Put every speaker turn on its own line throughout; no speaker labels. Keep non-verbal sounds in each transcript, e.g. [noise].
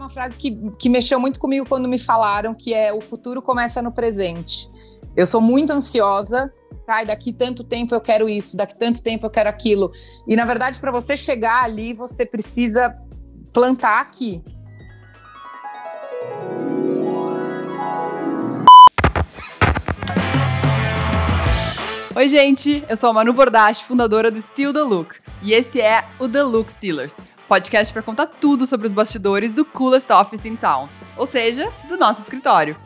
uma frase que, que mexeu muito comigo quando me falaram, que é o futuro começa no presente. Eu sou muito ansiosa, tá? E daqui tanto tempo eu quero isso, daqui tanto tempo eu quero aquilo. E na verdade, para você chegar ali, você precisa plantar aqui.
Oi, gente, eu sou a Manu Bordache, fundadora do Still The Look, e esse é o The Look Stealers, podcast para contar tudo sobre os bastidores do coolest office in town, ou seja, do nosso escritório.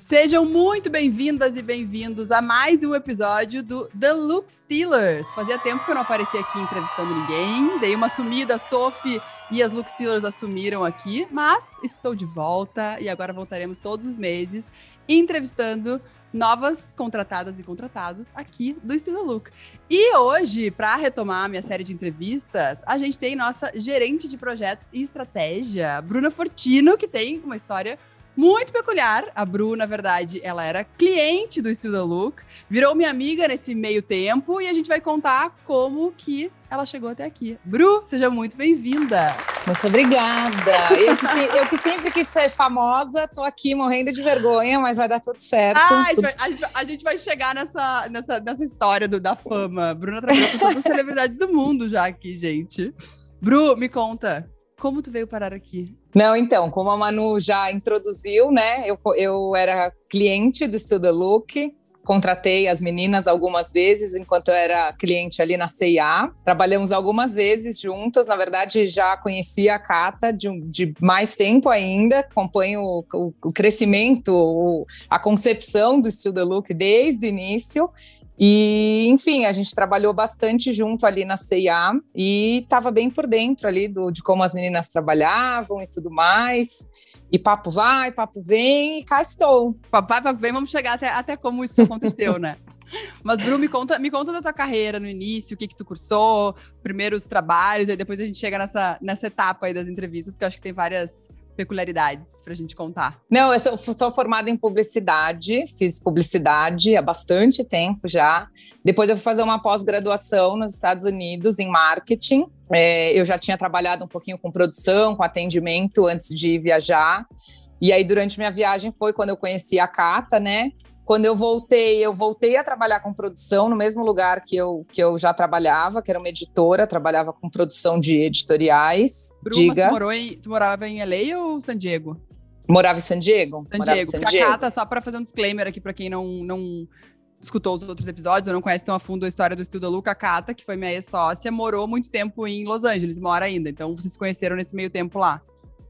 Sejam muito bem-vindas e bem-vindos a mais um episódio do The Look Stealers. Fazia tempo que eu não aparecia aqui entrevistando ninguém, dei uma sumida, Sophie e as Look Stealers assumiram aqui, mas estou de volta e agora voltaremos todos os meses entrevistando novas contratadas e contratados aqui do Estilo Look. E hoje, para retomar a minha série de entrevistas, a gente tem nossa gerente de projetos e estratégia, Bruna Fortino, que tem uma história muito peculiar. A Bru, na verdade, ela era cliente do Estilo Look, virou minha amiga nesse meio tempo e a gente vai contar como que ela chegou até aqui. Bru, seja muito bem-vinda.
Muito obrigada. Eu que, eu que, sempre quis ser famosa, tô aqui morrendo de vergonha, mas vai dar tudo certo.
Ah,
tudo...
A, gente vai, a, gente vai, chegar nessa, nessa, nessa história do, da fama. Bruna trabalhou com todas as celebridades do mundo já aqui, gente. Bru, me conta, como tu veio parar aqui?
Não, então, como a Manu já introduziu, né? Eu, eu era cliente do Studio Look, contratei as meninas algumas vezes enquanto eu era cliente ali na CIA. Trabalhamos algumas vezes juntas. Na verdade, já conhecia a Cata de, de mais tempo ainda. Acompanho o, o, o crescimento, o, a concepção do Studio Look desde o início. E, enfim, a gente trabalhou bastante junto ali na CIA e estava bem por dentro ali do, de como as meninas trabalhavam e tudo mais. E papo vai, papo vem, e cá estou.
Papai, papo vem, vamos chegar até, até como isso aconteceu, né? [laughs] Mas, Bru, me conta, me conta da tua carreira no início, o que que tu cursou, primeiros trabalhos, e depois a gente chega nessa, nessa etapa aí das entrevistas, que eu acho que tem várias peculiaridades para a gente contar?
Não, eu sou, sou, formada em publicidade, fiz publicidade há bastante tempo já. Depois eu fui fazer uma pós-graduação nos Estados Unidos em marketing. É, eu já tinha trabalhado um pouquinho com produção, com atendimento antes de viajar. E aí, durante minha viagem, foi quando eu conheci a Cata, né? Quando eu voltei, eu voltei a trabalhar com produção no mesmo lugar que eu, que eu já trabalhava, que era uma editora, trabalhava com produção de editoriais.
Bru, Diga. tu, morou em, tu morava em LA ou San Diego?
Morava em San Diego.
San Diego. San Diego. Cata, só para fazer um disclaimer aqui para quem não, não escutou os outros episódios, ou não conhece tão a fundo a história do estilo da Luca, Cata, que foi minha ex-sócia, morou muito tempo em Los Angeles, mora ainda. Então vocês se conheceram nesse meio tempo lá.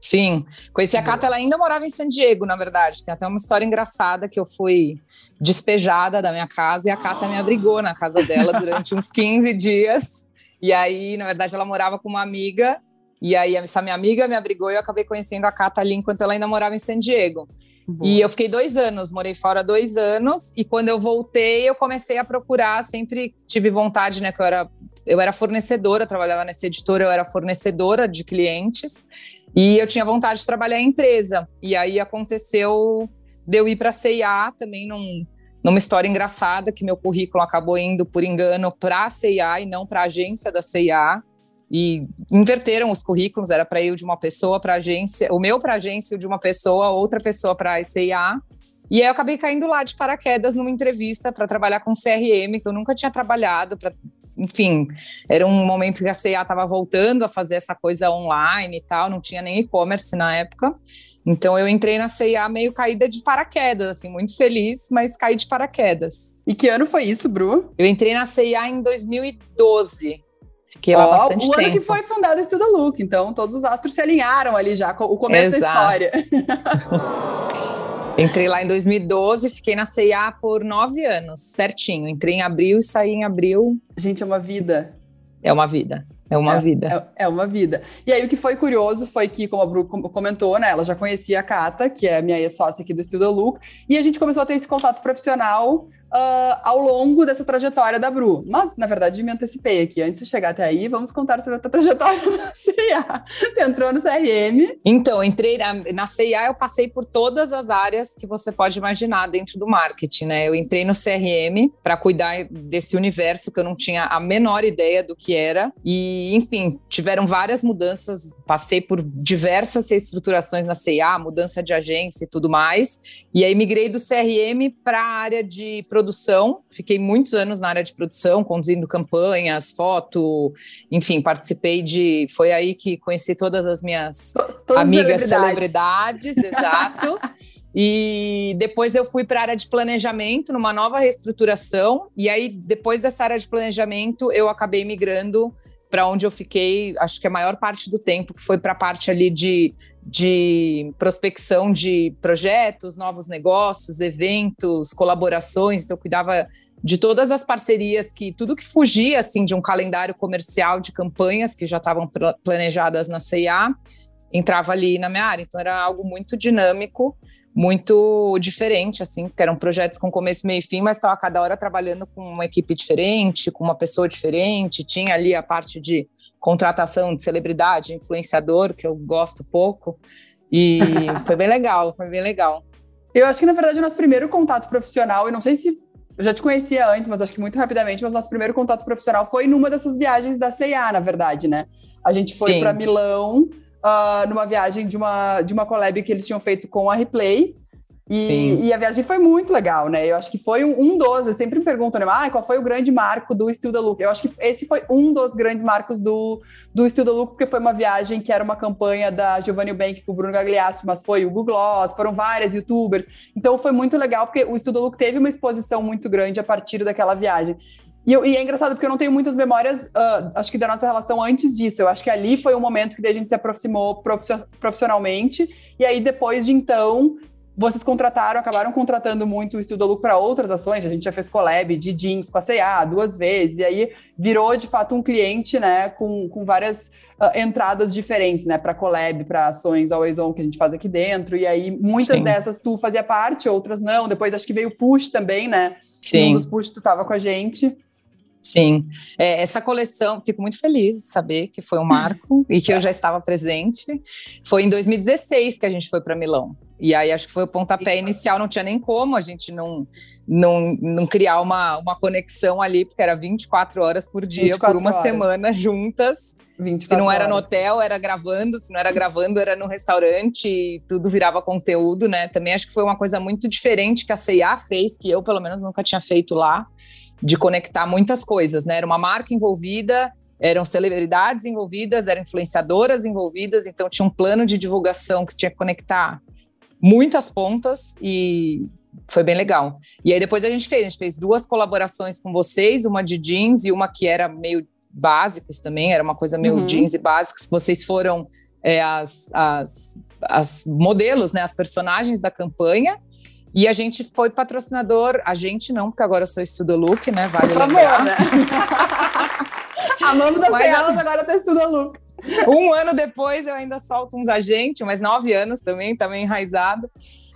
Sim, conheci a Cata, ela ainda morava em San Diego, na verdade. Tem até uma história engraçada que eu fui despejada da minha casa e a Cata me abrigou na casa dela durante uns 15 dias. E aí, na verdade, ela morava com uma amiga e aí, essa minha amiga me abrigou e eu acabei conhecendo a Cata ali enquanto ela ainda morava em San Diego. E eu fiquei dois anos, morei fora dois anos. E quando eu voltei, eu comecei a procurar. Sempre tive vontade, né? Que eu era, eu era fornecedora, trabalhava nessa editora, eu era fornecedora de clientes. E eu tinha vontade de trabalhar em empresa. E aí aconteceu de eu ir para a CIA também num, numa história engraçada que meu currículo acabou indo por engano para a CIA e não para a agência da CIA. E inverteram os currículos, era para ir de uma pessoa para agência, o meu para agência, o de uma pessoa, outra pessoa para a CIA. E aí eu acabei caindo lá de paraquedas numa entrevista para trabalhar com CRM, que eu nunca tinha trabalhado, para enfim, era um momento que a CIA estava voltando a fazer essa coisa online e tal, não tinha nem e-commerce na época. Então eu entrei na CIA meio caída de paraquedas, assim, muito feliz, mas caí de paraquedas.
E que ano foi isso, Bru?
Eu entrei na CIA em 2012. Fiquei lá oh, bastante
o
tempo.
O ano que foi fundado o Estuda Look, então todos os astros se alinharam ali já, o começo Exato. da história. [laughs]
Entrei lá em 2012, fiquei na CIA por nove anos, certinho. Entrei em abril e saí em abril.
Gente, é uma vida.
É uma vida. É uma
é,
vida.
É, é, uma vida. E aí, o que foi curioso foi que, como a Bru comentou, né? Ela já conhecia a Cata, que é a minha ex-sócia aqui do Studio Look, e a gente começou a ter esse contato profissional uh, ao longo dessa trajetória da Bru. Mas, na verdade, me antecipei aqui. Antes de chegar até aí, vamos contar sobre [laughs] a tua trajetória na CIA. Você entrou no CRM.
Então, entrei na, na CIA, eu passei por todas as áreas que você pode imaginar dentro do marketing, né? Eu entrei no CRM para cuidar desse universo que eu não tinha a menor ideia do que era. E, enfim, tiveram várias mudanças. Passei por diversas reestruturações na CIA, mudança de agência e tudo mais. E aí migrei do CRM para a área de produção, fiquei muitos anos na área de produção, conduzindo campanhas, foto, enfim, participei de. Foi aí que conheci todas as minhas todas amigas celebridades, celebridades exato. E depois eu fui para a área de planejamento, numa nova reestruturação. E aí, depois dessa área de planejamento, eu acabei migrando para onde eu fiquei, acho que a maior parte do tempo, que foi para a parte ali de de prospecção de projetos, novos negócios, eventos, colaborações. Então, eu cuidava de todas as parcerias que tudo que fugia assim de um calendário comercial de campanhas que já estavam planejadas na CIA entrava ali na minha área. Então era algo muito dinâmico, muito diferente, assim, que eram projetos com começo, meio e fim, mas estava cada hora trabalhando com uma equipe diferente, com uma pessoa diferente. Tinha ali a parte de contratação de celebridade, influenciador, que eu gosto pouco. E [laughs] foi bem legal, foi bem legal.
Eu acho que, na verdade, o nosso primeiro contato profissional, e não sei se eu já te conhecia antes, mas acho que muito rapidamente, mas nosso primeiro contato profissional foi numa dessas viagens da CIA, na verdade, né? A gente foi para Milão uh, numa viagem de uma, de uma collab que eles tinham feito com a Replay. E, e, a viagem foi muito legal, né? Eu acho que foi um, um dos. Eu sempre me perguntam, né? Ah, qual foi o grande marco do Still the Look? Eu acho que esse foi um dos grandes marcos do, do Still the Look, porque foi uma viagem que era uma campanha da Giovanni Bank com o Bruno Gagliasso, mas foi o Google Gloss, foram várias youtubers. Então foi muito legal, porque o Still the Look teve uma exposição muito grande a partir daquela viagem. E, eu, e, é engraçado porque eu não tenho muitas memórias, uh, acho que da nossa relação antes disso. Eu acho que ali foi o momento que a gente se aproximou profissionalmente. E aí, depois de então, vocês contrataram, acabaram contratando muito o Estilo Look para outras ações. A gente já fez collab de jeans com a C&A duas vezes. E aí virou, de fato, um cliente, né, com, com várias uh, entradas diferentes, né, para collab, para ações always on que a gente faz aqui dentro. E aí muitas Sim. dessas tu fazia parte, outras não. Depois acho que veio o Push também, né?
Sim.
Um dos Push tu tava com a gente.
Sim, é, essa coleção, fico muito feliz de saber que foi um marco e que eu já estava presente. Foi em 2016 que a gente foi para Milão. E aí acho que foi o pontapé inicial, não tinha nem como a gente não, não, não criar uma, uma conexão ali, porque era 24 horas por dia, por uma horas. semana juntas. Se não era horas. no hotel, era gravando, se não era gravando, era no restaurante, e tudo virava conteúdo, né? Também acho que foi uma coisa muito diferente que a CIA fez, que eu, pelo menos, nunca tinha feito lá, de conectar muitas coisas, né? Era uma marca envolvida, eram celebridades envolvidas, eram influenciadoras envolvidas, então tinha um plano de divulgação que tinha que conectar muitas pontas e foi bem legal. E aí depois a gente fez, a gente fez duas colaborações com vocês, uma de jeans e uma que era meio básicos também, era uma coisa meio uhum. jeans e básicos. Vocês foram é, as, as, as modelos, né, as personagens da campanha. E a gente foi patrocinador, a gente não, porque agora eu sou Estudo Look, né? Vale Por lembrar. Favor, né? [laughs]
Amamos as elas, agora tá Estudo Look.
Um ano depois eu ainda solto uns agentes, mas nove anos também, também enraizado.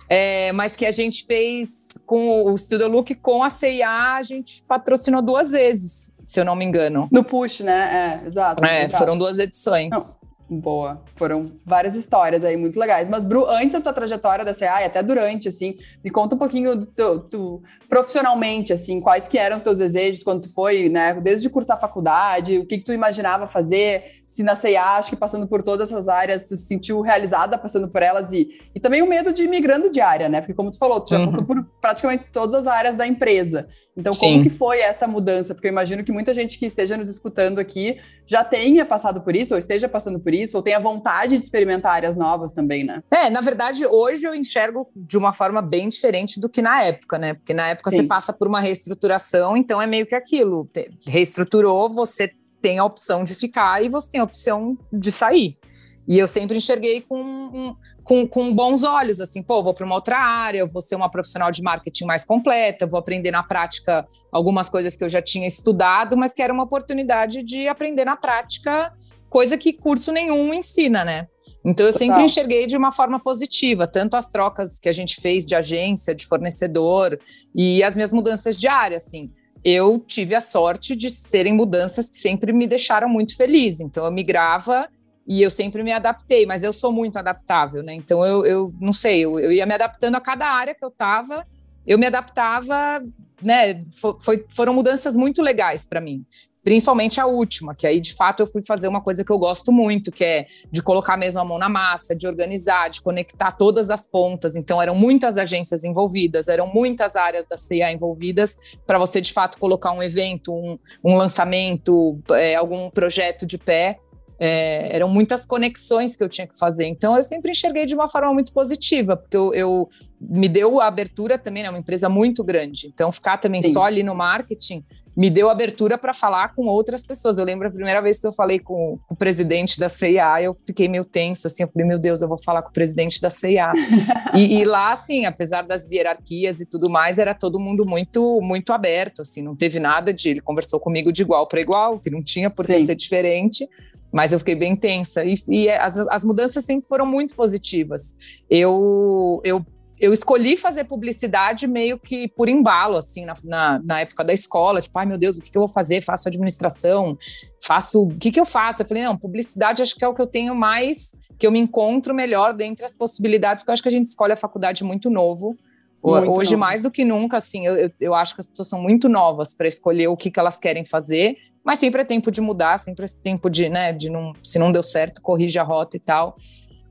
É, mas que a gente fez com o Studio Look com a CIA, a gente patrocinou duas vezes, se eu não me engano.
No Push, né? É, exato.
É,
exato.
foram duas edições.
Não. Boa. Foram várias histórias aí muito legais. Mas, Bru, antes da tua trajetória da CA e até durante, assim, me conta um pouquinho do teu, tu, profissionalmente, assim, quais que eram os teus desejos quando tu foi, né? Desde cursar faculdade, o que, que tu imaginava fazer, se na CA, acho que passando por todas essas áreas, tu se sentiu realizada passando por elas e, e também o medo de ir migrando de área, né? Porque como tu falou, tu já uhum. passou por praticamente todas as áreas da empresa. Então, Sim. como que foi essa mudança? Porque eu imagino que muita gente que esteja nos escutando aqui já tenha passado por isso, ou esteja passando por isso, ou tenha vontade de experimentar áreas novas também, né?
É, na verdade, hoje eu enxergo de uma forma bem diferente do que na época, né? Porque na época Sim. você passa por uma reestruturação, então é meio que aquilo. Reestruturou, você tem a opção de ficar e você tem a opção de sair. E eu sempre enxerguei com, com, com bons olhos, assim, pô, vou para uma outra área, eu vou ser uma profissional de marketing mais completa, vou aprender na prática algumas coisas que eu já tinha estudado, mas que era uma oportunidade de aprender na prática coisa que curso nenhum ensina, né? Então eu Total. sempre enxerguei de uma forma positiva, tanto as trocas que a gente fez de agência, de fornecedor e as minhas mudanças de área, assim. Eu tive a sorte de serem mudanças que sempre me deixaram muito feliz. Então eu migrava e eu sempre me adaptei, mas eu sou muito adaptável, né? Então eu, eu não sei, eu, eu ia me adaptando a cada área que eu estava, eu me adaptava, né? Foi, foram mudanças muito legais para mim principalmente a última, que aí de fato eu fui fazer uma coisa que eu gosto muito, que é de colocar mesmo a mão na massa, de organizar, de conectar todas as pontas. Então eram muitas agências envolvidas, eram muitas áreas da CIA envolvidas para você de fato colocar um evento, um, um lançamento, é, algum projeto de pé. É, eram muitas conexões que eu tinha que fazer. Então, eu sempre enxerguei de uma forma muito positiva, porque eu, eu me deu a abertura também, é né, uma empresa muito grande. Então, ficar também Sim. só ali no marketing me deu abertura para falar com outras pessoas. Eu lembro a primeira vez que eu falei com, com o presidente da CIA, eu fiquei meio tensa, assim, eu falei, meu Deus, eu vou falar com o presidente da CIA. [laughs] e, e, lá, assim, apesar das hierarquias e tudo mais, era todo mundo muito, muito aberto, assim, não teve nada de, ele conversou comigo de igual para igual, que não tinha por que ser diferente, mas eu fiquei bem tensa. E, e as, as mudanças sempre foram muito positivas. Eu, eu eu escolhi fazer publicidade meio que por embalo, assim, na, na, na, época da escola, tipo, ai meu Deus, o que, que eu vou fazer? Faço administração, faço. O que, que eu faço? Eu falei, não, publicidade acho que é o que eu tenho mais, que eu me encontro melhor dentre as possibilidades, porque eu acho que a gente escolhe a faculdade muito novo. Muito Hoje, novo. mais do que nunca, assim, eu, eu acho que as pessoas são muito novas para escolher o que, que elas querem fazer, mas sempre é tempo de mudar, sempre é tempo de, né, de não, se não deu certo, corrige a rota e tal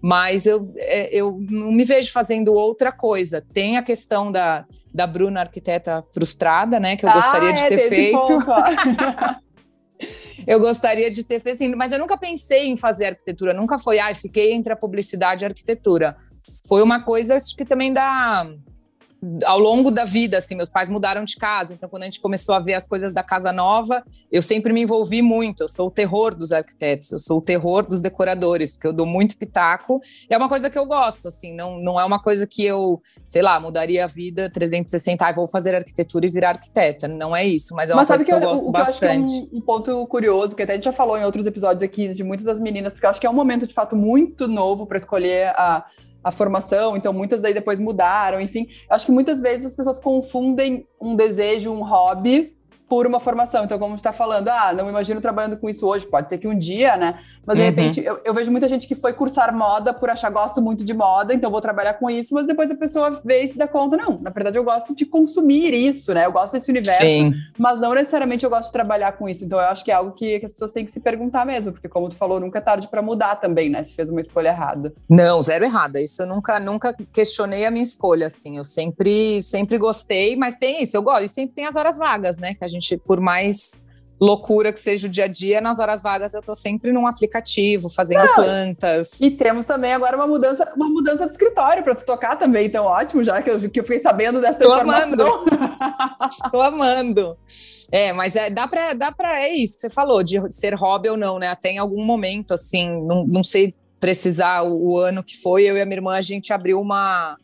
mas eu, é, eu não me vejo fazendo outra coisa. Tem a questão da, da Bruna arquiteta frustrada, né? Que eu ah, gostaria de é, ter feito. [laughs] Eu gostaria de ter feito, assim, mas eu nunca pensei em fazer arquitetura, nunca foi, ah, fiquei entre a publicidade e a arquitetura. Foi uma coisa acho que também da ao longo da vida, assim, meus pais mudaram de casa, então quando a gente começou a ver as coisas da casa nova, eu sempre me envolvi muito. Eu sou o terror dos arquitetos, eu sou o terror dos decoradores, porque eu dou muito pitaco. E é uma coisa que eu gosto, assim, não, não é uma coisa que eu, sei lá, mudaria a vida 360, ah, vou fazer arquitetura e virar arquiteta. Não é isso, mas é uma mas coisa que, que, eu, gosto o, bastante.
Eu acho que é um, um, ponto curioso, que até a gente já falou em outros episódios aqui de muitas das meninas, porque eu acho que é um momento de fato muito novo para escolher a a formação, então muitas daí depois mudaram, enfim. Acho que muitas vezes as pessoas confundem um desejo, um hobby por uma formação. Então, como está falando, ah, não me imagino trabalhando com isso hoje, pode ser que um dia, né? Mas de uhum. repente, eu, eu, vejo muita gente que foi cursar moda por achar gosto muito de moda, então vou trabalhar com isso, mas depois a pessoa vê e se dá conta, não, na verdade eu gosto de consumir isso, né? Eu gosto desse universo, Sim. mas não necessariamente eu gosto de trabalhar com isso. Então, eu acho que é algo que, que as pessoas têm que se perguntar mesmo, porque como tu falou, nunca é tarde para mudar também, né? Se fez uma escolha errada.
Não, zero errada. Isso eu nunca, nunca questionei a minha escolha, assim. Eu sempre, sempre gostei, mas tem isso, eu gosto. E sempre tem as horas vagas, né? Que a gente, por mais loucura que seja o dia a dia, nas horas vagas eu tô sempre num aplicativo, fazendo Não, plantas.
E temos também agora uma mudança, uma mudança de escritório para tu tocar também, então ótimo, já que eu, que eu fiquei sabendo dessa tô informação.
Amando. [laughs] tô amando. É, mas é, dá para dá para é isso que você falou, de ser hobby ou não, né? Até em algum momento, assim, não, não sei precisar o, o ano que foi, eu e a minha irmã, a gente abriu uma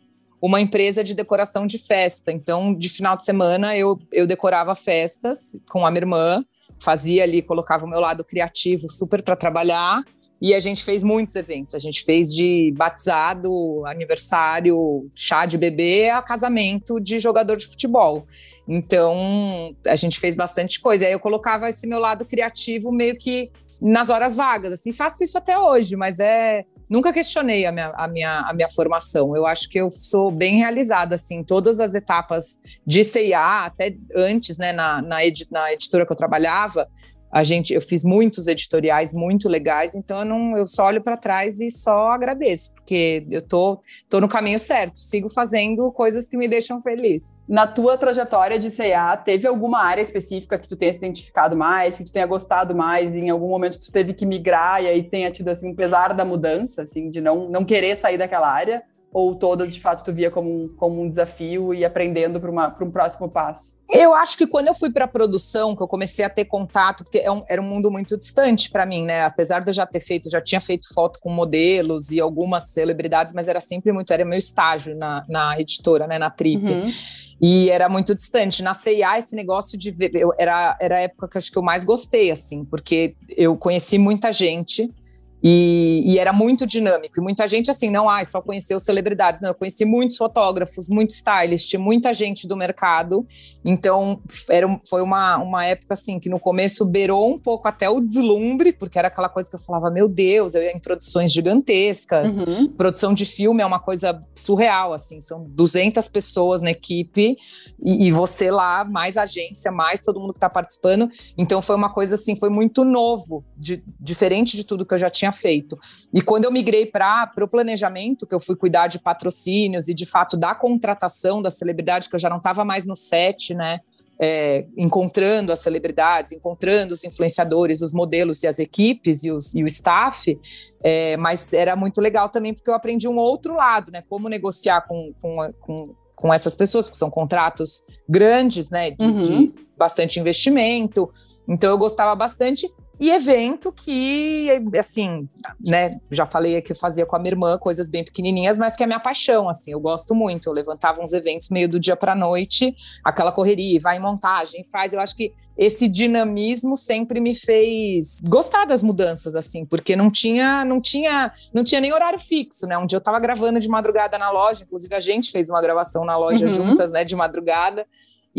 uma empresa de decoração de festa. Então, de final de semana, eu, eu decorava festas com a minha irmã, fazia ali, colocava o meu lado criativo super para trabalhar. E a gente fez muitos eventos. A gente fez de batizado, aniversário, chá de bebê, a casamento de jogador de futebol. Então, a gente fez bastante coisa. Aí eu colocava esse meu lado criativo meio que nas horas vagas. Assim, faço isso até hoje, mas é nunca questionei a minha, a minha, a minha formação. Eu acho que eu sou bem realizada, assim, todas as etapas de CIA, até antes, né, na, na, edi na editora que eu trabalhava, a gente, eu fiz muitos editoriais muito legais, então eu, não, eu só olho para trás e só agradeço, porque eu tô, tô no caminho certo, sigo fazendo coisas que me deixam feliz.
Na tua trajetória de CA, teve alguma área específica que tu tenha se identificado mais, que tu tenha gostado mais, em algum momento tu teve que migrar e aí tenha tido assim um pesar da mudança, assim, de não, não querer sair daquela área? Ou todas, de fato, tu via como um, como um desafio e aprendendo para um próximo passo?
Eu acho que quando eu fui para a produção, que eu comecei a ter contato, porque é um, era um mundo muito distante para mim, né? Apesar de eu já ter feito, já tinha feito foto com modelos e algumas celebridades, mas era sempre muito, era meu estágio na, na editora, né? Na Trip. Uhum. E era muito distante. Na CIA, esse negócio de ver, eu, era, era a época que eu acho que eu mais gostei, assim, porque eu conheci muita gente. E, e, era muito dinâmico. E muita gente, assim, não, ah, só conheceu celebridades. Não, eu conheci muitos fotógrafos, muitos stylists, muita gente do mercado. Então, era, foi uma, uma época, assim, que no começo beirou um pouco até o deslumbre, porque era aquela coisa que eu falava, meu Deus, eu ia em produções gigantescas. Uhum. Produção de filme é uma coisa surreal, assim, são 200 pessoas na equipe e, e você lá, mais agência, mais todo mundo que está participando. Então, foi uma coisa, assim, foi muito novo, de, diferente de tudo que eu já tinha feito. E quando eu migrei para o planejamento, que eu fui cuidar de patrocínios e de fato da contratação da celebridade, que eu já não estava mais no set, né? É, encontrando as celebridades, encontrando os influenciadores, os modelos e as equipes e, os, e o staff, é, mas era muito legal também porque eu aprendi um outro lado, né? Como negociar com, com, com, com essas pessoas, porque são contratos grandes, né? De, uhum. de bastante investimento. Então eu gostava bastante. E evento que, assim, né, já falei que eu fazia com a minha irmã coisas bem pequenininhas, mas que é minha paixão, assim, eu gosto muito. Eu levantava uns eventos meio do dia para noite, aquela correria, vai em montagem, faz. Eu acho que esse dinamismo sempre me fez gostar das mudanças, assim, porque não tinha, não tinha, não tinha nem horário fixo, né? Um dia eu tava gravando de madrugada na loja, inclusive a gente fez uma gravação na loja uhum. juntas, né, de madrugada.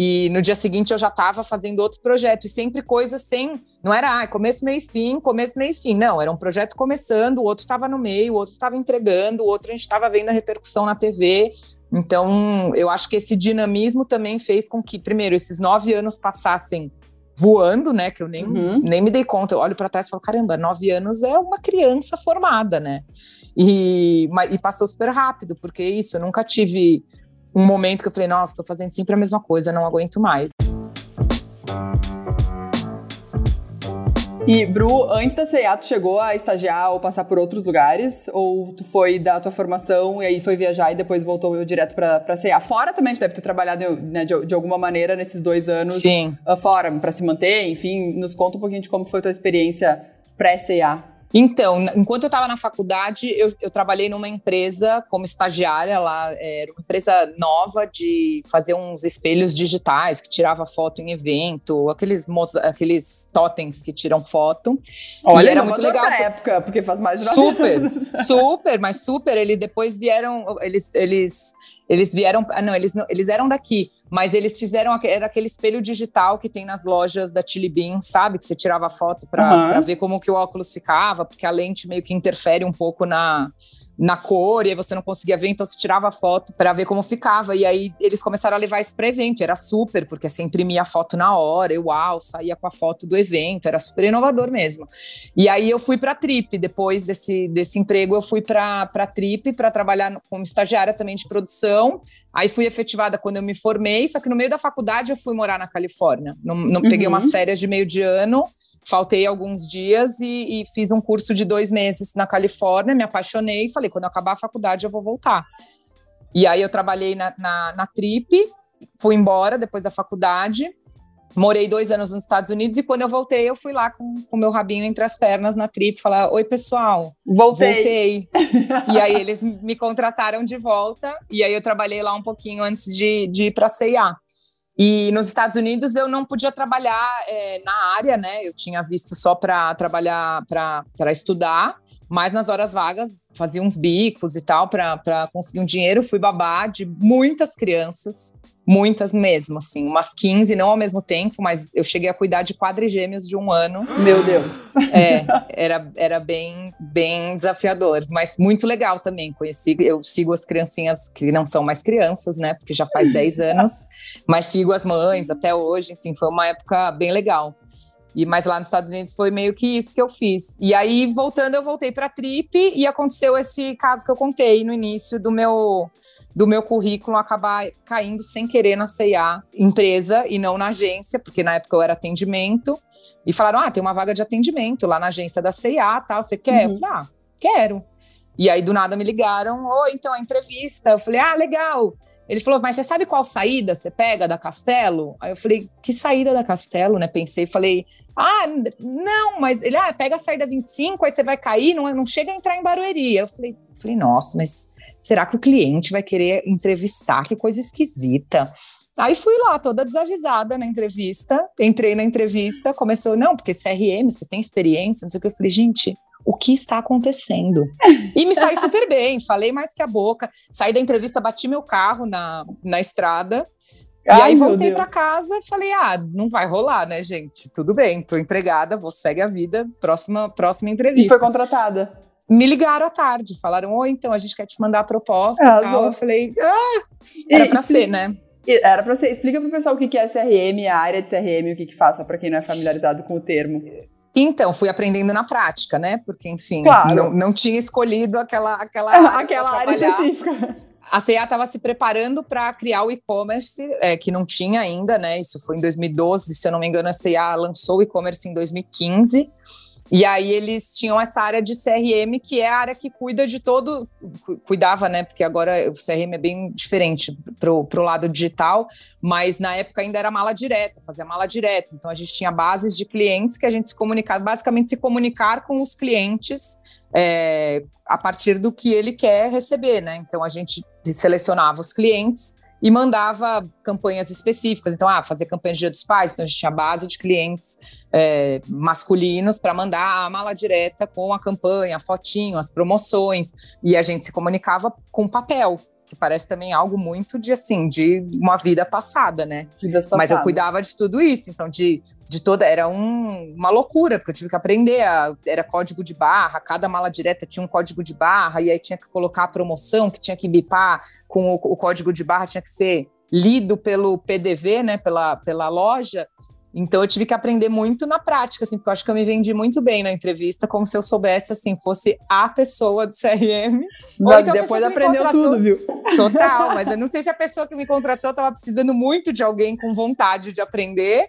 E no dia seguinte eu já estava fazendo outro projeto, e sempre coisas sem. Não era ah, começo, meio e fim, começo, meio e fim. Não, era um projeto começando, o outro estava no meio, o outro estava entregando, o outro a gente estava vendo a repercussão na TV. Então, eu acho que esse dinamismo também fez com que, primeiro, esses nove anos passassem voando, né? Que eu nem, uhum. nem me dei conta. Eu olho para trás e falo: caramba, nove anos é uma criança formada, né? E, e passou super rápido, porque isso, eu nunca tive um momento que eu falei, nossa, tô fazendo sempre a mesma coisa, não aguento mais.
E, Bru, antes da CIA, tu chegou a estagiar ou passar por outros lugares? Ou tu foi da tua formação e aí foi viajar e depois voltou direto pra, pra CIA? Fora também, tu deve ter trabalhado né, de, de, alguma maneira nesses dois anos
Sim.
Uh, fora, para se manter, enfim. Nos conta um pouquinho de como foi a tua experiência pré-CIA.
Então, enquanto eu estava na faculdade, eu, eu, trabalhei numa empresa como estagiária, lá era uma empresa nova de fazer uns espelhos digitais que tirava foto em evento, aqueles aqueles totens que tiram foto.
Olha, era muito legal. Na época, porque faz mais de
super, [laughs] super, mas super. Eles depois vieram, eles eles eles vieram, ah, não, eles, eles eram daqui, mas eles fizeram era aquele espelho digital que tem nas lojas da Chili Bean, sabe? Que você tirava foto para uhum. ver como que o óculos ficava, porque a lente meio que interfere um pouco na, na cor, e aí você não conseguia ver, então você tirava foto para ver como ficava. E aí eles começaram a levar isso para evento, era super, porque você imprimia a foto na hora, e uau, saía com a foto do evento, era super inovador mesmo. E aí eu fui para Trip, depois desse, desse emprego, eu fui para Trip para trabalhar como estagiária também de produção. Aí fui efetivada quando eu me formei, só que no meio da faculdade eu fui morar na Califórnia. Não, não uhum. peguei umas férias de meio de ano faltei alguns dias e, e, fiz um curso de dois meses na Califórnia, me apaixonei e falei, quando eu acabar a faculdade eu vou voltar. E aí eu trabalhei na, na, na Trip, fui embora depois da faculdade, morei dois anos nos Estados Unidos e quando eu voltei eu fui lá com o meu rabinho entre as pernas na Trip, falar, oi pessoal,
voltei.
voltei. [laughs] e aí eles me contrataram de volta e aí eu trabalhei lá um pouquinho antes de, de ir para C&A. E nos Estados Unidos eu não podia trabalhar é, na área, né? Eu tinha visto só para trabalhar, para estudar, mas nas horas vagas fazia uns bicos e tal para conseguir um dinheiro. Fui babá de muitas crianças, Muitas mesmo, assim, umas 15, não ao mesmo tempo, mas eu cheguei a cuidar de quadrigêmeos de um ano.
Meu Deus!
É, era, era bem, bem desafiador, mas muito legal também. Conheci, eu sigo as criancinhas que não são mais crianças, né? Porque já faz 10 anos, mas sigo as mães até hoje, enfim, foi uma época bem legal. E mas lá nos Estados Unidos foi meio que isso que eu fiz. E aí voltando eu voltei para Trip e aconteceu esse caso que eu contei no início do meu do meu currículo acabar caindo sem querer na CIA empresa e não na agência, porque na época eu era atendimento, e falaram: ah, tem uma vaga de atendimento lá na agência da CIA, tal, você quer? Uhum. Eu falei, ah, quero. E aí, do nada, me ligaram, oi, então, a entrevista. Eu falei, ah, legal. Ele falou, mas você sabe qual saída você pega da Castelo? Aí eu falei, que saída da Castelo, né? Pensei, falei, ah, não, mas ele, ah, pega a saída 25, aí você vai cair, não, não chega a entrar em Barueri. Eu falei, falei, nossa, mas será que o cliente vai querer entrevistar? Que coisa esquisita. Aí fui lá, toda desavisada na entrevista, entrei na entrevista, começou, não, porque CRM, você tem experiência, não sei o que. Eu falei, gente, o que está acontecendo? E me saí super [laughs] bem, falei mais que a boca, saí da entrevista, bati meu carro na, na estrada, Ai, e aí voltei para casa e falei: ah, não vai rolar, né, gente? Tudo bem, tô empregada, vou segue a vida, próxima, próxima entrevista. E
foi contratada?
Me ligaram à tarde, falaram: oi, então a gente quer te mandar a proposta e tal. Eu falei: ah, era para ser, né?
Era para ser. Explica pro pessoal o que é CRM, a área de CRM, o que, que faz, só para quem não é familiarizado com o termo.
Então, fui aprendendo na prática, né? Porque, enfim, claro. não, não tinha escolhido aquela, aquela área. [laughs]
aquela área específica.
A CA estava se preparando para criar o e-commerce, é, que não tinha ainda, né? Isso foi em 2012, se eu não me engano, a CA lançou o e-commerce em 2015. E aí eles tinham essa área de CRM, que é a área que cuida de todo, cuidava, né? Porque agora o CRM é bem diferente pro, pro lado digital, mas na época ainda era mala direta, fazia mala direta. Então a gente tinha bases de clientes que a gente se comunicava, basicamente se comunicar com os clientes é, a partir do que ele quer receber, né? Então a gente selecionava os clientes e mandava campanhas específicas. Então, ah, fazer campanha de Dia dos Pais, então a gente tinha base de clientes é, masculinos para mandar a mala direta com a campanha, a fotinho, as promoções, e a gente se comunicava com papel que parece também algo muito de assim, de uma vida passada, né? Mas eu cuidava de tudo isso, então de, de toda era um, uma loucura, porque eu tive que aprender, a, era código de barra, cada mala direta tinha um código de barra e aí tinha que colocar a promoção, que tinha que bipar com o, o código de barra tinha que ser lido pelo PDV, né, pela, pela loja. Então eu tive que aprender muito na prática, assim, porque eu acho que eu me vendi muito bem na entrevista, como se eu soubesse, assim, fosse a pessoa do CRM.
Mas depois aprendeu tudo, viu?
Total, mas eu [laughs] não sei se a pessoa que me contratou estava precisando muito de alguém com vontade de aprender,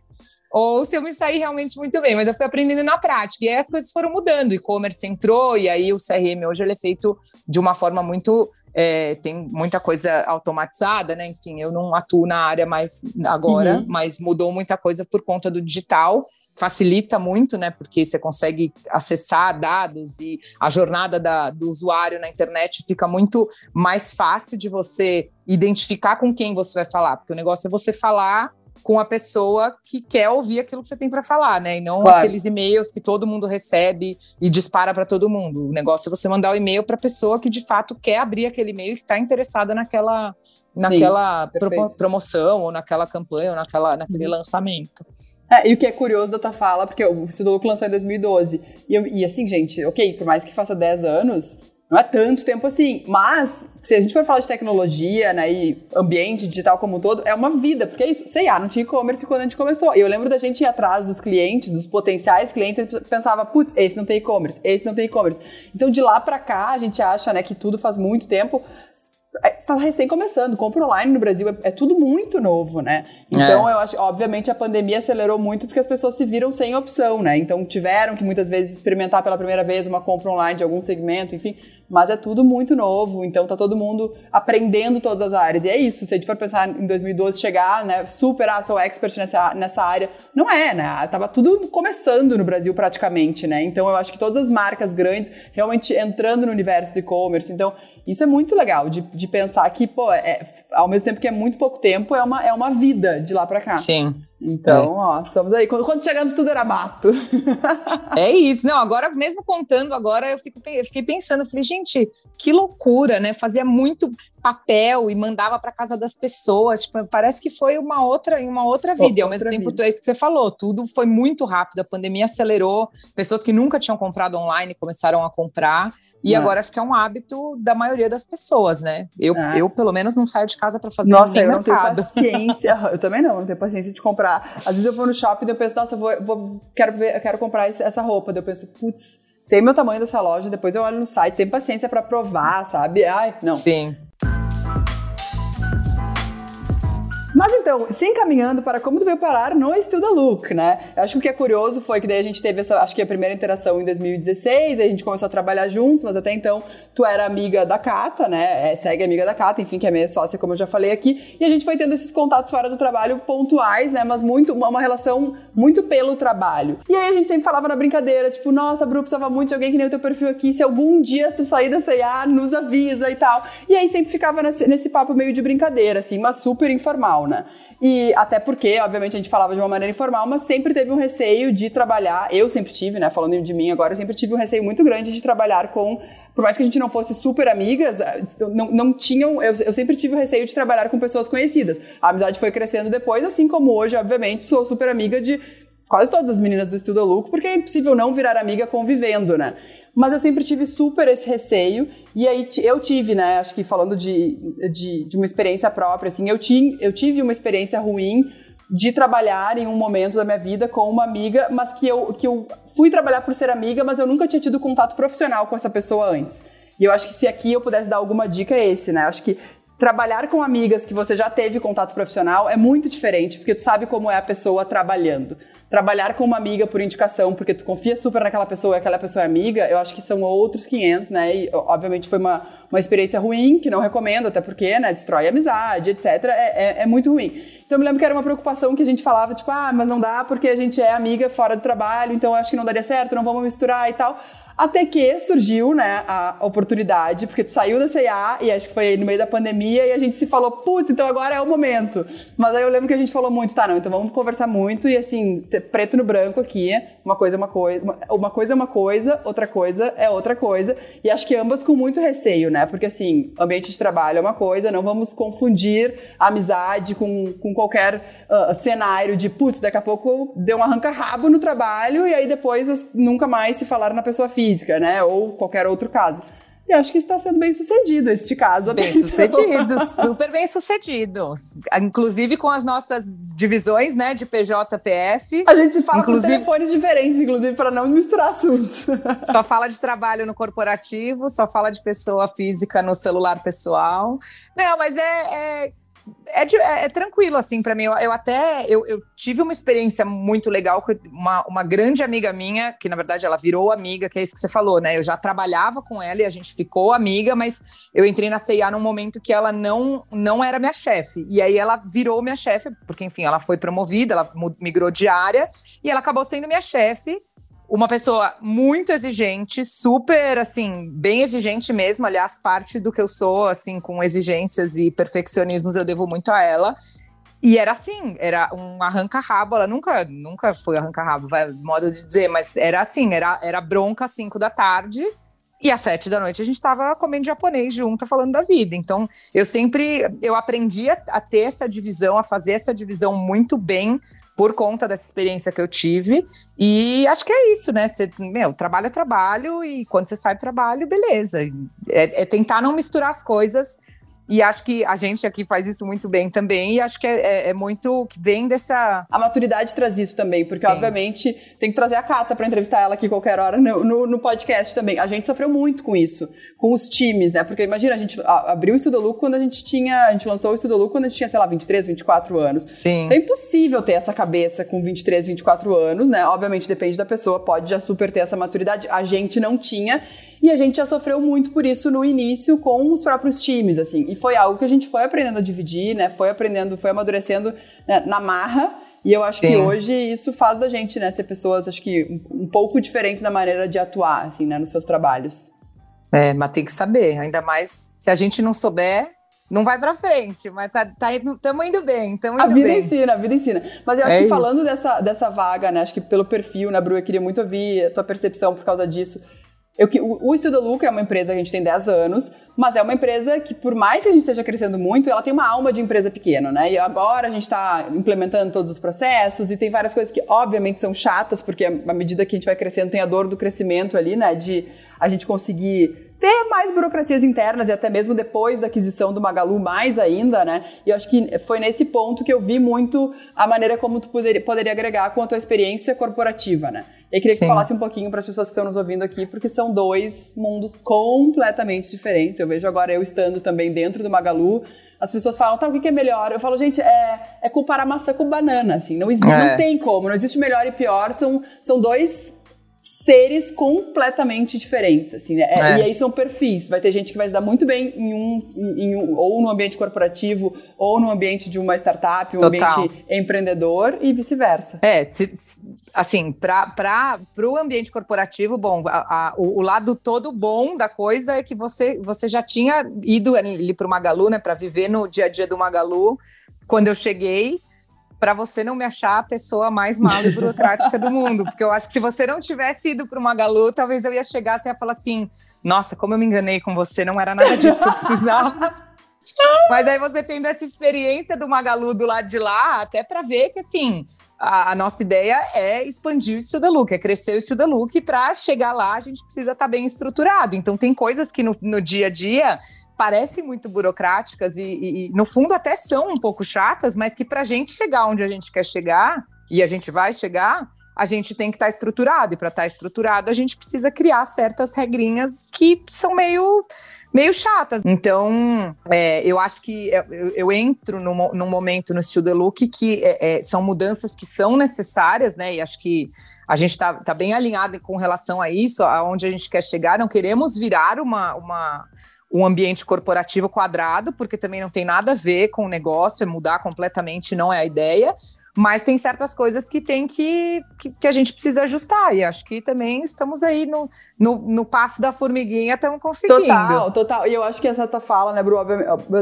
ou se eu me saí realmente muito bem, mas eu fui aprendendo na prática, e aí as coisas foram mudando, o e-commerce entrou, e aí o CRM hoje ele é feito de uma forma muito é, tem muita coisa automatizada, né? Enfim, eu não atuo na área mais agora, uhum. mas mudou muita coisa por conta do digital, facilita muito, né? Porque você consegue acessar dados e a jornada da, do usuário na internet fica muito mais fácil de você identificar com quem você vai falar, porque o negócio é você falar com a pessoa que quer ouvir aquilo que você tem para falar, né? E não claro. aqueles e-mails que todo mundo recebe e dispara para todo mundo. O negócio é você mandar o e-mail para a pessoa que de fato quer abrir aquele e-mail e está interessada naquela, naquela pro, promoção ou naquela campanha ou naquela, naquele uhum. lançamento.
É, e o que é curioso da tua fala, porque o Cidoluco lançou em 2012, e, eu, e assim, gente, ok, por mais que faça 10 anos, não é tanto tempo assim, mas se a gente for falar de tecnologia, né, e ambiente digital como um todo, é uma vida, porque é isso, sei lá, não tinha e-commerce quando a gente começou. E eu lembro da gente ir atrás dos clientes, dos potenciais clientes, pensava, putz, esse não tem e-commerce, esse não tem e-commerce. Então de lá para cá, a gente acha, né, que tudo faz muito tempo, está é, recém começando. Compra online no Brasil é, é tudo muito novo, né? Então, é. eu acho, obviamente, a pandemia acelerou muito porque as pessoas se viram sem opção, né? Então, tiveram que muitas vezes experimentar pela primeira vez uma compra online de algum segmento, enfim. Mas é tudo muito novo, então tá todo mundo aprendendo todas as áreas. E é isso, se a gente for pensar em 2012, chegar, né, super, ah, sou expert nessa, nessa área. Não é, né? Tava tudo começando no Brasil praticamente, né? Então, eu acho que todas as marcas grandes realmente entrando no universo do e-commerce. Então, isso é muito legal de, de pensar que, pô, é, ao mesmo tempo que é muito pouco tempo, é uma, é uma vida de lá para cá.
Sim.
Então, é. ó, estamos aí. Quando, quando, chegamos, tudo era mato.
é isso. Não, agora, mesmo contando, agora eu, fico, eu fiquei pensando, falei, gente, que loucura, né? Fazia muito papel e mandava para casa das pessoas. Tipo, parece que foi uma outra, em uma outra vida. Outra e ao mesmo tempo, vida. é isso que você falou, tudo foi muito rápido. A pandemia acelerou. Pessoas que nunca tinham comprado online começaram a comprar. E é. agora acho que é um hábito da maioria das pessoas, né? Eu, é. eu pelo menos, não saio de casa para fazer
Nossa, eu
mercado.
não tenho paciência. eu também não, não tenho paciência de comprar comprar. Às vezes eu vou no shopping e eu penso, nossa, vou, vou, quero, ver, quero comprar essa roupa. Daí eu penso, putz, sei meu tamanho dessa loja, depois eu olho no site, sem paciência para provar, sabe? Ai, não.
Sim.
Mas então, se encaminhando para como tu veio parar no Estuda Look, né? Eu acho que o que é curioso foi que daí a gente teve essa, acho que a primeira interação em 2016, a gente começou a trabalhar juntos, mas até então tu era amiga da Cata, né? É, segue amiga da Cata, enfim, que é minha sócia, como eu já falei aqui, e a gente foi tendo esses contatos fora do trabalho pontuais, né? Mas muito, uma relação muito pelo trabalho. E aí a gente sempre falava na brincadeira, tipo, nossa, Bru, precisava muito de alguém que nem o teu perfil aqui, se algum dia tu sair da C&A, nos avisa e tal. E aí sempre ficava nesse, nesse papo meio de brincadeira, assim, mas super informal, né? E até porque, obviamente, a gente falava de uma maneira informal, mas sempre teve um receio de trabalhar. Eu sempre tive, né? Falando de mim agora, eu sempre tive um receio muito grande de trabalhar com. Por mais que a gente não fosse super amigas, eh, não, não tinham. Eu, eu sempre tive o receio de trabalhar com pessoas conhecidas. A amizade foi crescendo depois, assim como hoje, obviamente, sou super amiga de quase todas as meninas do Estudo Louco, porque é impossível não virar amiga convivendo, né? Mas eu sempre tive super esse receio. E aí eu tive, né? Acho que falando de, de, de uma experiência própria, assim, eu, ti, eu tive uma experiência ruim de trabalhar em um momento da minha vida com uma amiga, mas que eu, que eu fui trabalhar por ser amiga, mas eu nunca tinha tido contato profissional com essa pessoa antes. E eu acho que se aqui eu pudesse dar alguma dica é esse, né? Eu acho que trabalhar com amigas que você já teve contato profissional é muito diferente, porque tu sabe como é a pessoa trabalhando trabalhar com uma amiga por indicação, porque tu confia super naquela pessoa e aquela pessoa é amiga, eu acho que são outros 500, né? E, obviamente, foi uma, uma experiência ruim, que não recomendo, até porque, né, destrói a amizade, etc. É, é, é, muito ruim. Então, eu me lembro que era uma preocupação que a gente falava, tipo, ah, mas não dá porque a gente é amiga fora do trabalho, então acho que não daria certo, não vamos misturar e tal. Até que surgiu, né, a oportunidade, porque tu saiu da CIA e acho que foi no meio da pandemia e a gente se falou, putz, então agora é o momento. Mas aí eu lembro que a gente falou muito, tá, não, então vamos conversar muito e assim, preto no branco aqui, uma coisa é uma coisa, uma coisa é uma coisa, outra coisa é outra coisa. E acho que ambas com muito receio, né? Porque assim, ambiente de trabalho é uma coisa, não vamos confundir amizade com, com qualquer uh, cenário de, putz, daqui a pouco deu um arranca-rabo no trabalho e aí depois nunca mais se falar na pessoa física, né? Ou qualquer outro caso. E acho que está sendo bem sucedido este caso.
Bem então. sucedido, super bem sucedido. Inclusive com as nossas divisões, né, de PJPF.
A gente se fala inclusive, com telefones diferentes, inclusive, para não misturar assuntos. [laughs]
Só fala de trabalho no corporativo, só fala de pessoa física no celular pessoal. Não, mas é, é é, é, é, tranquilo, assim, para mim. Eu, eu até eu, eu, tive uma experiência muito legal com uma, uma grande amiga minha, que na verdade ela virou amiga, que é isso que você falou, né? Eu já trabalhava com ela e a gente ficou amiga, mas eu entrei na CIA num momento que ela não, não era minha chefe. E aí ela virou minha chefe, porque, enfim, ela foi promovida, ela migrou de área e ela acabou sendo minha chefe uma pessoa muito exigente, super, assim, bem exigente mesmo. Aliás, parte do que eu sou, assim, com exigências e perfeccionismos, eu devo muito a ela. E era assim, era um arranca-rabo, ela nunca, nunca foi arranca-rabo, vai modo de dizer, mas era assim, era, era bronca às cinco da tarde, e às sete da noite a gente tava comendo japonês junto, falando da vida. Então, eu sempre, eu aprendi a, a ter essa divisão, a fazer essa divisão muito bem, por conta dessa experiência que eu tive. E acho que é isso, né? Você, meu, trabalho é trabalho e quando você sai do trabalho, beleza. É, é tentar não misturar as coisas e acho que a gente aqui faz isso muito bem também. E acho que é, é, é muito que vem dessa.
A maturidade traz isso também, porque Sim. obviamente tem que trazer a Cata para entrevistar ela aqui qualquer hora no, no, no, podcast também. A gente sofreu muito com isso, com os times, né? Porque imagina, a gente abriu o Estudoluco quando a gente tinha. A gente lançou o Estudoluco quando a gente tinha, sei lá, 23, 24 anos.
Sim.
Então é impossível ter essa cabeça com 23, 24 anos, né? Obviamente depende da pessoa, pode já super ter essa maturidade. A gente não tinha. E a gente já sofreu muito por isso no início com os próprios times, assim. E foi algo que a gente foi aprendendo a dividir, né? Foi aprendendo, foi amadurecendo né? na marra. E eu acho Sim. que hoje isso faz da gente, né, ser pessoas, acho que um, pouco diferentes na maneira de atuar, assim, né, nos seus trabalhos.
É, mas tem que saber, ainda mais se a gente não souber, não vai pra frente, mas tá, tá, tamo indo bem, tamo indo
A vida
bem.
ensina, a vida ensina. Mas eu acho é que falando dessa, dessa vaga, né, acho que pelo perfil, né, Bru, eu queria muito ouvir a tua percepção por causa disso. Eu, o, Estudo Luca é uma empresa que a gente tem 10 anos, mas é uma empresa que, por mais que a gente esteja crescendo muito, ela tem uma alma de empresa pequena, né? E agora a gente está implementando todos os processos e tem várias coisas que, obviamente, são chatas, porque à medida que a gente vai crescendo, tem a dor do crescimento ali, né? De a gente conseguir ter mais burocracias internas e até mesmo depois da aquisição do Magalu, mais ainda, né? E eu acho que foi nesse ponto que eu vi muito a maneira como tu poderia, poderia agregar com a tua experiência corporativa, né? Eu queria que Sim. falasse um pouquinho para as pessoas que estão nos ouvindo aqui, porque são dois mundos completamente diferentes. Eu vejo agora eu estando também dentro do Magalu, as pessoas falam, tá, o que, é melhor? Eu falo, gente, é, é comparar maçã com banana, assim, não, existe, é. não tem como, não existe melhor e pior, são, são dois seres completamente diferentes, assim, né? É. E aí são perfis. Vai ter gente que vai se dar muito bem em um, em um ou no ambiente corporativo, ou no ambiente de uma startup, um Total. ambiente empreendedor e vice-versa.
É, se, assim, para o ambiente corporativo, bom, a, a, o, o, lado todo bom da coisa é que você, você já tinha ido ali para o Magalu, né, para viver no dia a dia do Magalu, quando eu cheguei, para você não me achar a pessoa mais mal e burocrática do mundo. Porque eu acho que se você não tivesse ido para uma Magalu, talvez eu ia chegar assim, e ia falar assim: nossa, como eu me enganei com você, não era nada disso que eu precisava. [laughs] Mas aí você tendo essa experiência do Magalu do lado de lá, até para ver que assim. A, a, nossa ideia é expandir o Estuda Look, é crescer o Estuda Look, e para chegar lá a gente precisa estar tá bem estruturado. Então, tem coisas que no, no dia a dia parecem muito burocráticas e, e, e, no fundo, até são um pouco chatas, mas que para a gente chegar onde a gente quer chegar, e a gente vai chegar, a gente tem que estar tá estruturado. E para estar tá estruturado, a gente precisa criar certas regrinhas que são meio meio chatas. Então, é, eu acho que eu, eu entro num, num, momento no Studio Look que é, é, são mudanças que são necessárias, né? E acho que a gente está tá bem alinhado com relação a isso, aonde a gente quer chegar. Não queremos virar uma, uma um ambiente corporativo quadrado, porque também não tem nada a ver com o negócio, é mudar completamente, não é a ideia. Mas tem certas coisas que tem que, que, que, a gente precisa ajustar. E acho que também estamos aí no, no, no passo da formiguinha, estamos conseguindo.
Total, total. E eu acho que essa tua fala, né, Bru,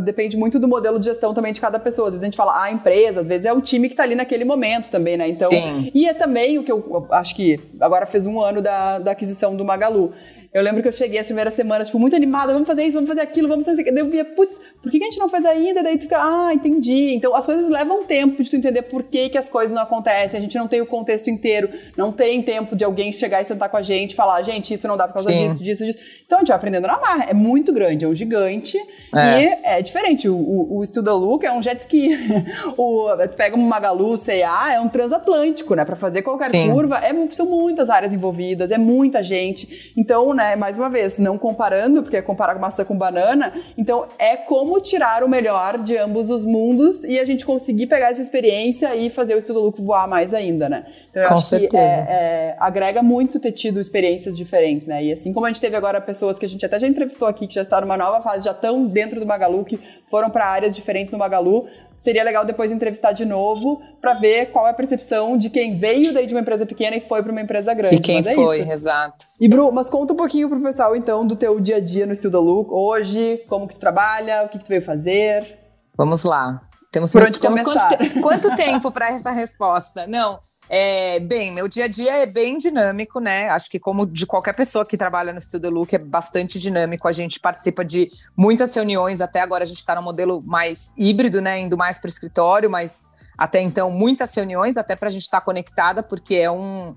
depende muito do modelo de gestão também de cada pessoa. Às vezes a gente fala, ah, a empresa, às vezes é o time que está ali naquele momento também, né? Então, Sim. E é também o que eu acho que agora fez um ano da, da aquisição do Magalu eu lembro que eu cheguei as primeiras semanas, tipo, muito animada, vamos fazer isso, vamos fazer aquilo, vamos fazer aquilo. Daí eu via, putz, por que a gente não fez ainda? Daí tu fica, ah, entendi. Então as coisas levam tempo de tu entender por que, que as coisas não acontecem. A gente não tem o contexto inteiro, não tem tempo de alguém chegar e sentar com a gente e falar, gente, isso não dá por causa Sim. disso, disso, disso. Então a gente vai aprendendo na marra. É muito grande, é um gigante é. e é diferente. O, o, o Studa Look é um jet ski. [laughs] o, tu pega um Magalu, C&A, é um transatlântico, né? Pra fazer qualquer Sim. curva, é, são muitas áreas envolvidas, é muita gente. Então, né, mais uma vez, não comparando, porque é comparar maçã com banana, então é como tirar o melhor de ambos os mundos e a gente conseguir pegar essa experiência e fazer o estudo lucro voar mais ainda, né? Então eu
com
acho
certeza.
que é, é, agrega muito ter tido experiências diferentes, né? E assim como a gente teve agora pessoas que a gente até já entrevistou aqui, que já estão numa nova fase, já estão dentro do Magalu, que foram para áreas diferentes no Magalu, seria legal depois entrevistar de novo para ver qual é a percepção de quem veio daí de uma empresa pequena e foi para uma empresa grande.
E quem é foi, isso. exato.
E Bru, mas conta um pouquinho pro pessoal então do teu dia a dia no Studio Look hoje, como que tu trabalha, o que, que tu veio fazer.
Vamos lá. Temos,
Por onde temos quanto,
quanto, tempo para essa resposta? Não, é, bem, meu dia a dia é bem dinâmico, né? Acho que como de qualquer pessoa que trabalha no Studio Look é bastante dinâmico. A gente participa de muitas reuniões, até agora a gente está no modelo mais híbrido, né? Indo mais para o escritório, mas até então muitas reuniões, até para a gente estar tá conectada, porque é um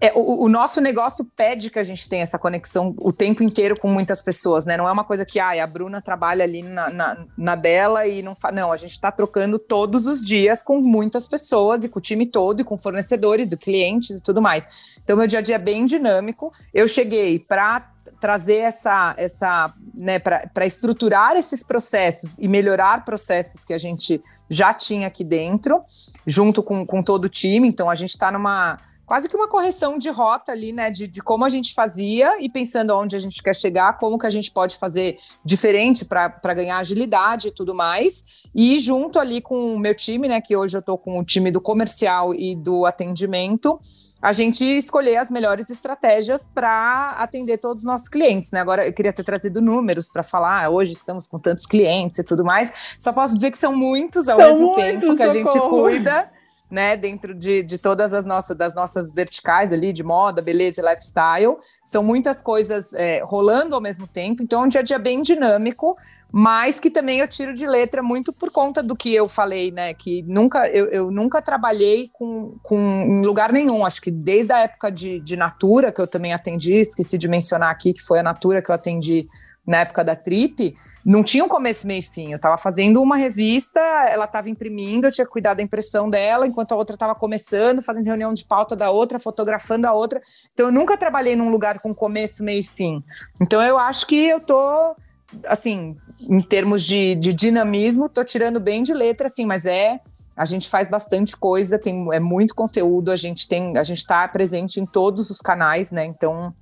é, o, o, nosso negócio pede que a gente tenha essa conexão o tempo inteiro com muitas pessoas, né? Não é uma coisa que ah, a Bruna trabalha ali na, na, na dela e não faz. Não, a gente está trocando todos os dias com muitas pessoas e com o time todo, e com fornecedores, e clientes e tudo mais. Então, meu dia a dia é bem dinâmico. Eu cheguei para trazer essa, essa né, para estruturar esses processos e melhorar processos que a gente já tinha aqui dentro, junto com, com todo o time. Então, a gente está numa quase que uma correção de rota ali, né? De, de como a gente fazia e pensando onde a gente quer chegar, como que a gente pode fazer diferente para ganhar agilidade e tudo mais. E junto ali com o meu time, né? Que hoje eu estou com o time do comercial e do atendimento, a gente escolher as melhores estratégias para atender todos os nossos clientes, né? Agora eu queria ter trazido números para falar, ah, hoje estamos com tantos clientes e tudo mais. Só posso dizer que são muitos ao são mesmo muitos, tempo que socorro. a gente cuida né, dentro de, de todas as nossas, das nossas verticais ali, de moda, beleza e lifestyle. São muitas coisas é, rolando ao mesmo tempo, então é um dia a dia bem dinâmico, mas que também eu tiro de letra muito por conta do que eu falei, né? Que nunca eu, eu nunca trabalhei com, com em lugar nenhum. Acho que desde a época de, de Natura, que eu também atendi, esqueci de mencionar aqui que foi a Natura que eu atendi na época da Trip, não tinha um começo, meio e fim. Eu estava fazendo uma revista, ela estava imprimindo, eu tinha cuidar da impressão dela, enquanto a outra estava começando, fazendo reunião de pauta da outra, fotografando a outra. Então, eu nunca trabalhei num lugar com começo, meio e fim. Então, eu acho que eu tô assim, em termos de, de dinamismo, tô tirando bem de letra, assim, mas é a gente faz bastante coisa, tem é muito conteúdo, a gente tem, a gente está presente em todos os canais, né? Então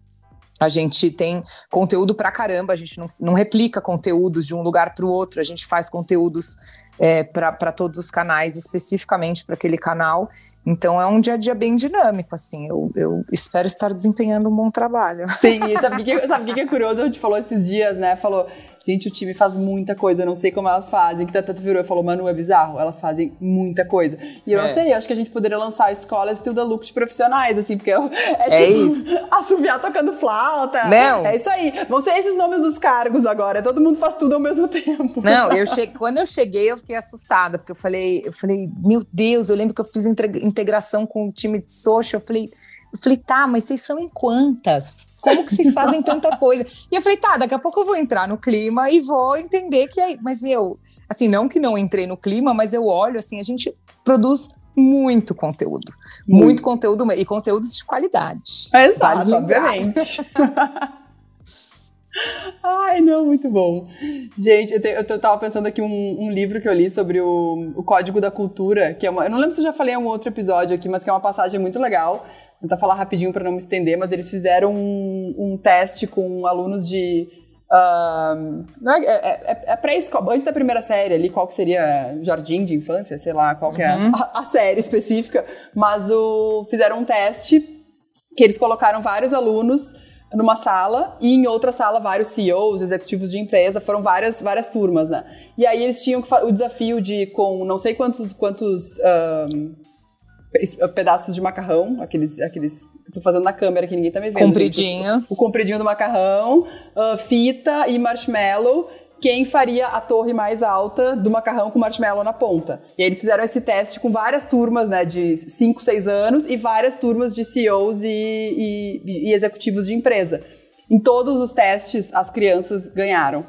a gente tem conteúdo pra caramba, a gente não, não replica conteúdos de um lugar para o outro, a gente faz conteúdos é, para todos os canais, especificamente para aquele canal. Então é um dia a dia bem dinâmico, assim. Eu, eu espero estar desempenhando um bom trabalho.
Sim, sabe o que, sabe que é curioso? A gente falou esses dias, né? Falou, Gente, o time faz muita coisa, eu não sei como elas fazem. Que Tata virou e falou, Manu, é bizarro. Elas fazem muita coisa. E eu é. não sei, eu acho que a gente poderia lançar a escola estilo da look de profissionais, assim, porque é, [laughs] é, é tipo isso. [laughs] assoviar tocando flauta. Não. É isso aí. Vão ser esses nomes dos cargos agora. Todo mundo faz tudo ao mesmo [laughs] tempo.
Não, eu cheguei, quando eu cheguei, eu fiquei assustada, porque eu falei, eu falei, meu Deus, eu lembro que eu fiz integração com o time de social, eu falei eu falei, tá, mas vocês são em quantas? Como que vocês fazem tanta coisa? E eu falei, tá, daqui a pouco eu vou entrar no clima e vou entender que é. Mas, meu, assim, não que não entrei no clima, mas eu olho, assim, a gente produz muito conteúdo. Muito, muito conteúdo e conteúdos de qualidade.
Exato, vale obviamente. [laughs] Ai, não, muito bom. Gente, eu, te, eu tava pensando aqui um, um, livro que eu li sobre o, o Código da Cultura, que é uma. Eu não lembro se eu já falei em um outro episódio aqui, mas que é uma passagem muito legal tentar falar rapidinho para não me estender, mas eles fizeram um, um teste com alunos de. Uh, não é, é, é, é pré-escola, antes da primeira série ali, qual que seria jardim de infância, sei lá, qual que é uhum. a, a, série específica, mas o, fizeram um teste que eles colocaram vários alunos numa sala e em outra sala vários CEOs, executivos de empresa, foram várias, várias turmas, né? E aí eles tinham o desafio de, com não sei quantos, quantos uh, pedaços de macarrão, aqueles, aqueles que eu tô fazendo na câmera que ninguém tá me vendo.
Compridinhos.
O, o compridinho do macarrão, uh, fita e marshmallow. Quem faria a torre mais alta do macarrão com marshmallow na ponta? E aí eles fizeram esse teste com várias turmas, né, de 5, 6 anos e várias turmas de CEOs e, e, e executivos de empresa. Em todos os testes, as crianças ganharam.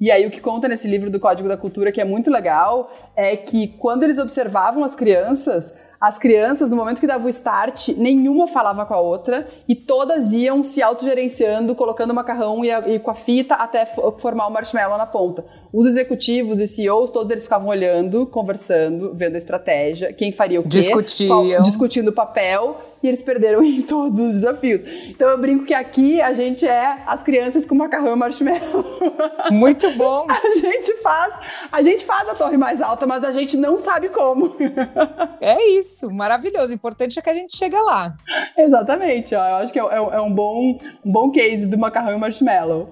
E aí o que conta nesse livro do Código da Cultura, que é muito legal, é que quando eles observavam as crianças, as crianças, no momento que dava o start, nenhuma falava com a outra e todas iam se autogerenciando, colocando o macarrão e, a, e com a fita até formar o marshmallow na ponta. Os executivos e CEOs, todos eles ficavam olhando, conversando, vendo a estratégia, quem faria o quê.
Discutiam.
Qual, discutindo o papel e eles perderam [laughs] em todos os desafios. Então eu brinco que aqui a gente é as crianças com macarrão e marshmallow. [laughs]
Muito bom.
a gente faz, a gente faz a torre mais alta, mas a gente não sabe como. [laughs]
é isso, maravilhoso. O importante é que a gente chega lá.
Exatamente, ó, eu acho que é, é, é um, bom, um bom case do macarrão e marshmallow.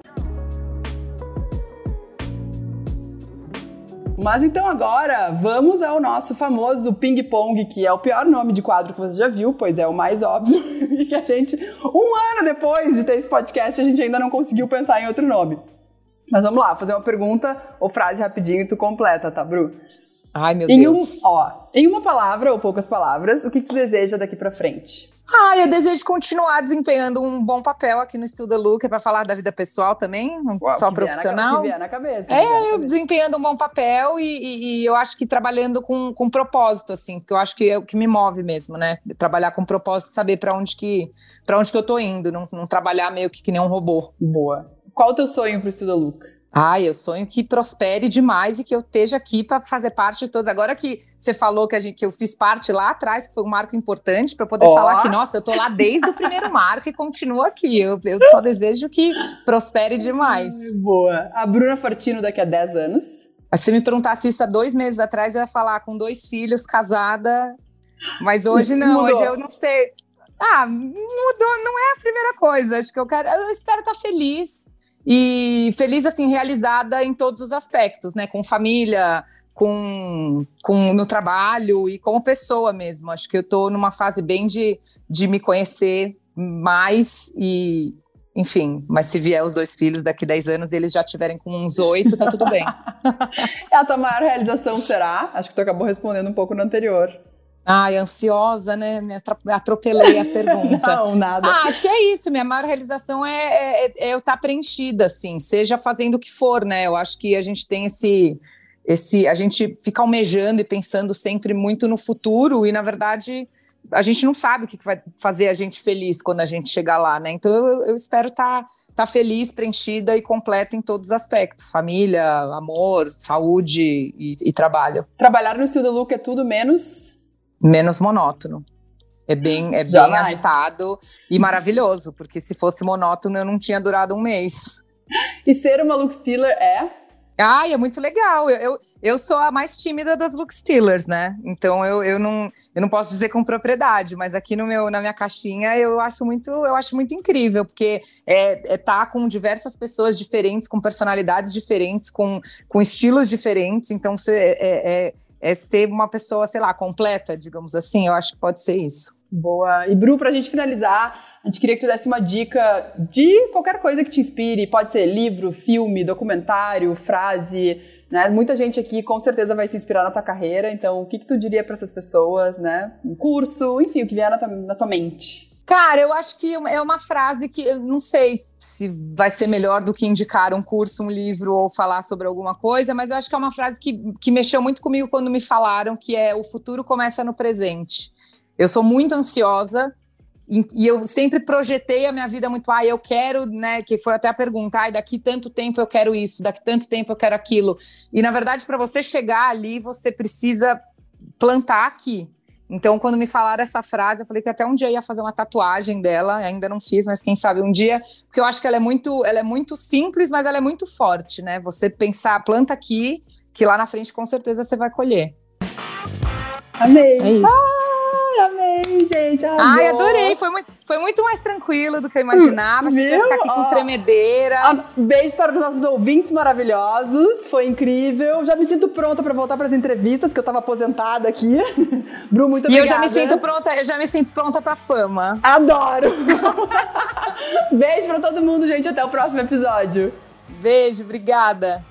Mas então agora vamos ao nosso famoso ping-pong, que é o pior nome de quadro que você já viu, pois é o mais óbvio. [laughs] e que a gente, um ano depois de ter esse podcast, a gente ainda não conseguiu pensar em outro nome. Mas vamos lá, fazer uma pergunta ou frase rapidinho e tu completa, tá, Bru?
Ai, meu em Deus.
Um, ó, em uma palavra ou poucas palavras, o que, que tu deseja daqui para frente?
Ah, eu desejo continuar desempenhando um bom papel aqui no Estuda Look, é para falar da vida pessoal também, não Uau, só profissional.
Na, que na cabeça.
É,
na
eu cabeça. desempenhando um bom papel e, e, e, eu acho que trabalhando com, com propósito, assim, porque eu acho que é o que me move mesmo, né? Trabalhar com propósito, saber para onde que para onde que eu tô indo, não, não trabalhar meio que, que nem um robô.
Boa. Qual o teu sonho pro Estuda Look?
Ah, eu sonho que prospere demais e que eu esteja aqui para fazer parte de todos. Agora que você falou que, a gente, que eu fiz parte lá atrás, que foi um marco importante, para poder oh. falar que, nossa, eu tô lá desde o primeiro marco e continuo aqui. Eu, eu só desejo que prospere demais.
Boa. A Bruna Fortino daqui a 10 anos.
Se você me perguntasse isso há dois meses atrás, eu ia falar com dois filhos, casada. Mas hoje não, Mudou. hoje eu não sei. Ah, mudou, não é a primeira coisa. Acho que eu quero. Eu espero estar feliz e feliz, assim, realizada em todos os aspectos, né? Com família, com, com no trabalho e como pessoa mesmo. Acho que eu estou numa fase bem de, de me conhecer mais e, enfim, mas se vier os dois filhos daqui 10 anos e eles já tiverem com uns oito, tá tudo bem. [laughs]
é a tua maior realização será? Acho que tu acabou respondendo um pouco no anterior.
Ai, ansiosa, né? Me atropelei a [laughs] pergunta.
Não, nada.
Ah, acho que é isso. Minha maior realização é, é, é eu estar tá preenchida, assim, seja fazendo o que for, né? Eu acho que a gente tem esse. esse a gente fica almejando e pensando sempre muito no futuro, e na verdade a gente não sabe o que vai fazer a gente feliz quando a gente chegar lá, né? Então eu, eu espero estar tá, tá feliz, preenchida e completa em todos os aspectos: família, amor, saúde e, e trabalho.
Trabalhar no estilo look é tudo menos
menos monótono. É bem, é bem agitado e maravilhoso, porque se fosse monótono eu não tinha durado um mês.
E ser uma look stealer é
Ai, é muito legal. Eu, eu, eu, sou a mais tímida das look stealers, né? Então eu, eu, não, eu não posso dizer com propriedade, mas aqui no meu, na minha caixinha eu acho muito, eu acho muito incrível, porque é, é tá com diversas pessoas diferentes, com personalidades diferentes, com, com estilos diferentes. Então você é, é, é ser uma pessoa, sei lá, completa, digamos assim. Eu acho que pode ser isso.
Boa. E Bru, pra gente finalizar, a gente queria que tu desse uma dica de qualquer coisa que te inspire. Pode ser livro, filme, documentário, frase. Né? Muita gente aqui com certeza vai se inspirar na tua carreira. Então, o que, que tu diria para essas pessoas, né? Um curso, enfim, o que vier na tua, na tua mente.
Cara, eu acho que é uma frase que eu não sei se vai ser melhor do que indicar um curso, um livro ou falar sobre alguma coisa, mas eu acho que é uma frase que, que mexeu muito comigo quando me falaram que é o futuro começa no presente. Eu sou muito ansiosa e, e, eu sempre projetei a minha vida muito, ah, eu quero, né, que foi até a pergunta, ah, daqui tanto tempo eu quero isso, daqui tanto tempo eu quero aquilo. E na verdade, para você chegar ali, você precisa plantar aqui. Então, quando me falaram essa frase, eu falei que até um dia ia fazer uma tatuagem dela, ainda não fiz, mas quem sabe um dia, porque eu acho que ela é muito, ela é muito simples, mas ela é muito forte, né? Você pensar, planta aqui, que lá na frente com certeza você vai colher.
Amei.
É isso. Ah!
Amei, gente. Arrasou.
Ai, adorei. Foi muito, foi muito mais tranquilo do que eu imaginava. Achei que ficar aqui com tremedeira.
Ah, beijo para os nossos ouvintes maravilhosos. Foi incrível. Já me sinto pronta para voltar para as entrevistas, que eu estava aposentada aqui. [laughs] Bru, muito obrigada.
E eu já me sinto pronta, eu já me sinto pronta para fama.
Adoro. [laughs] beijo para todo mundo, gente. Até o próximo episódio.
Beijo, obrigada.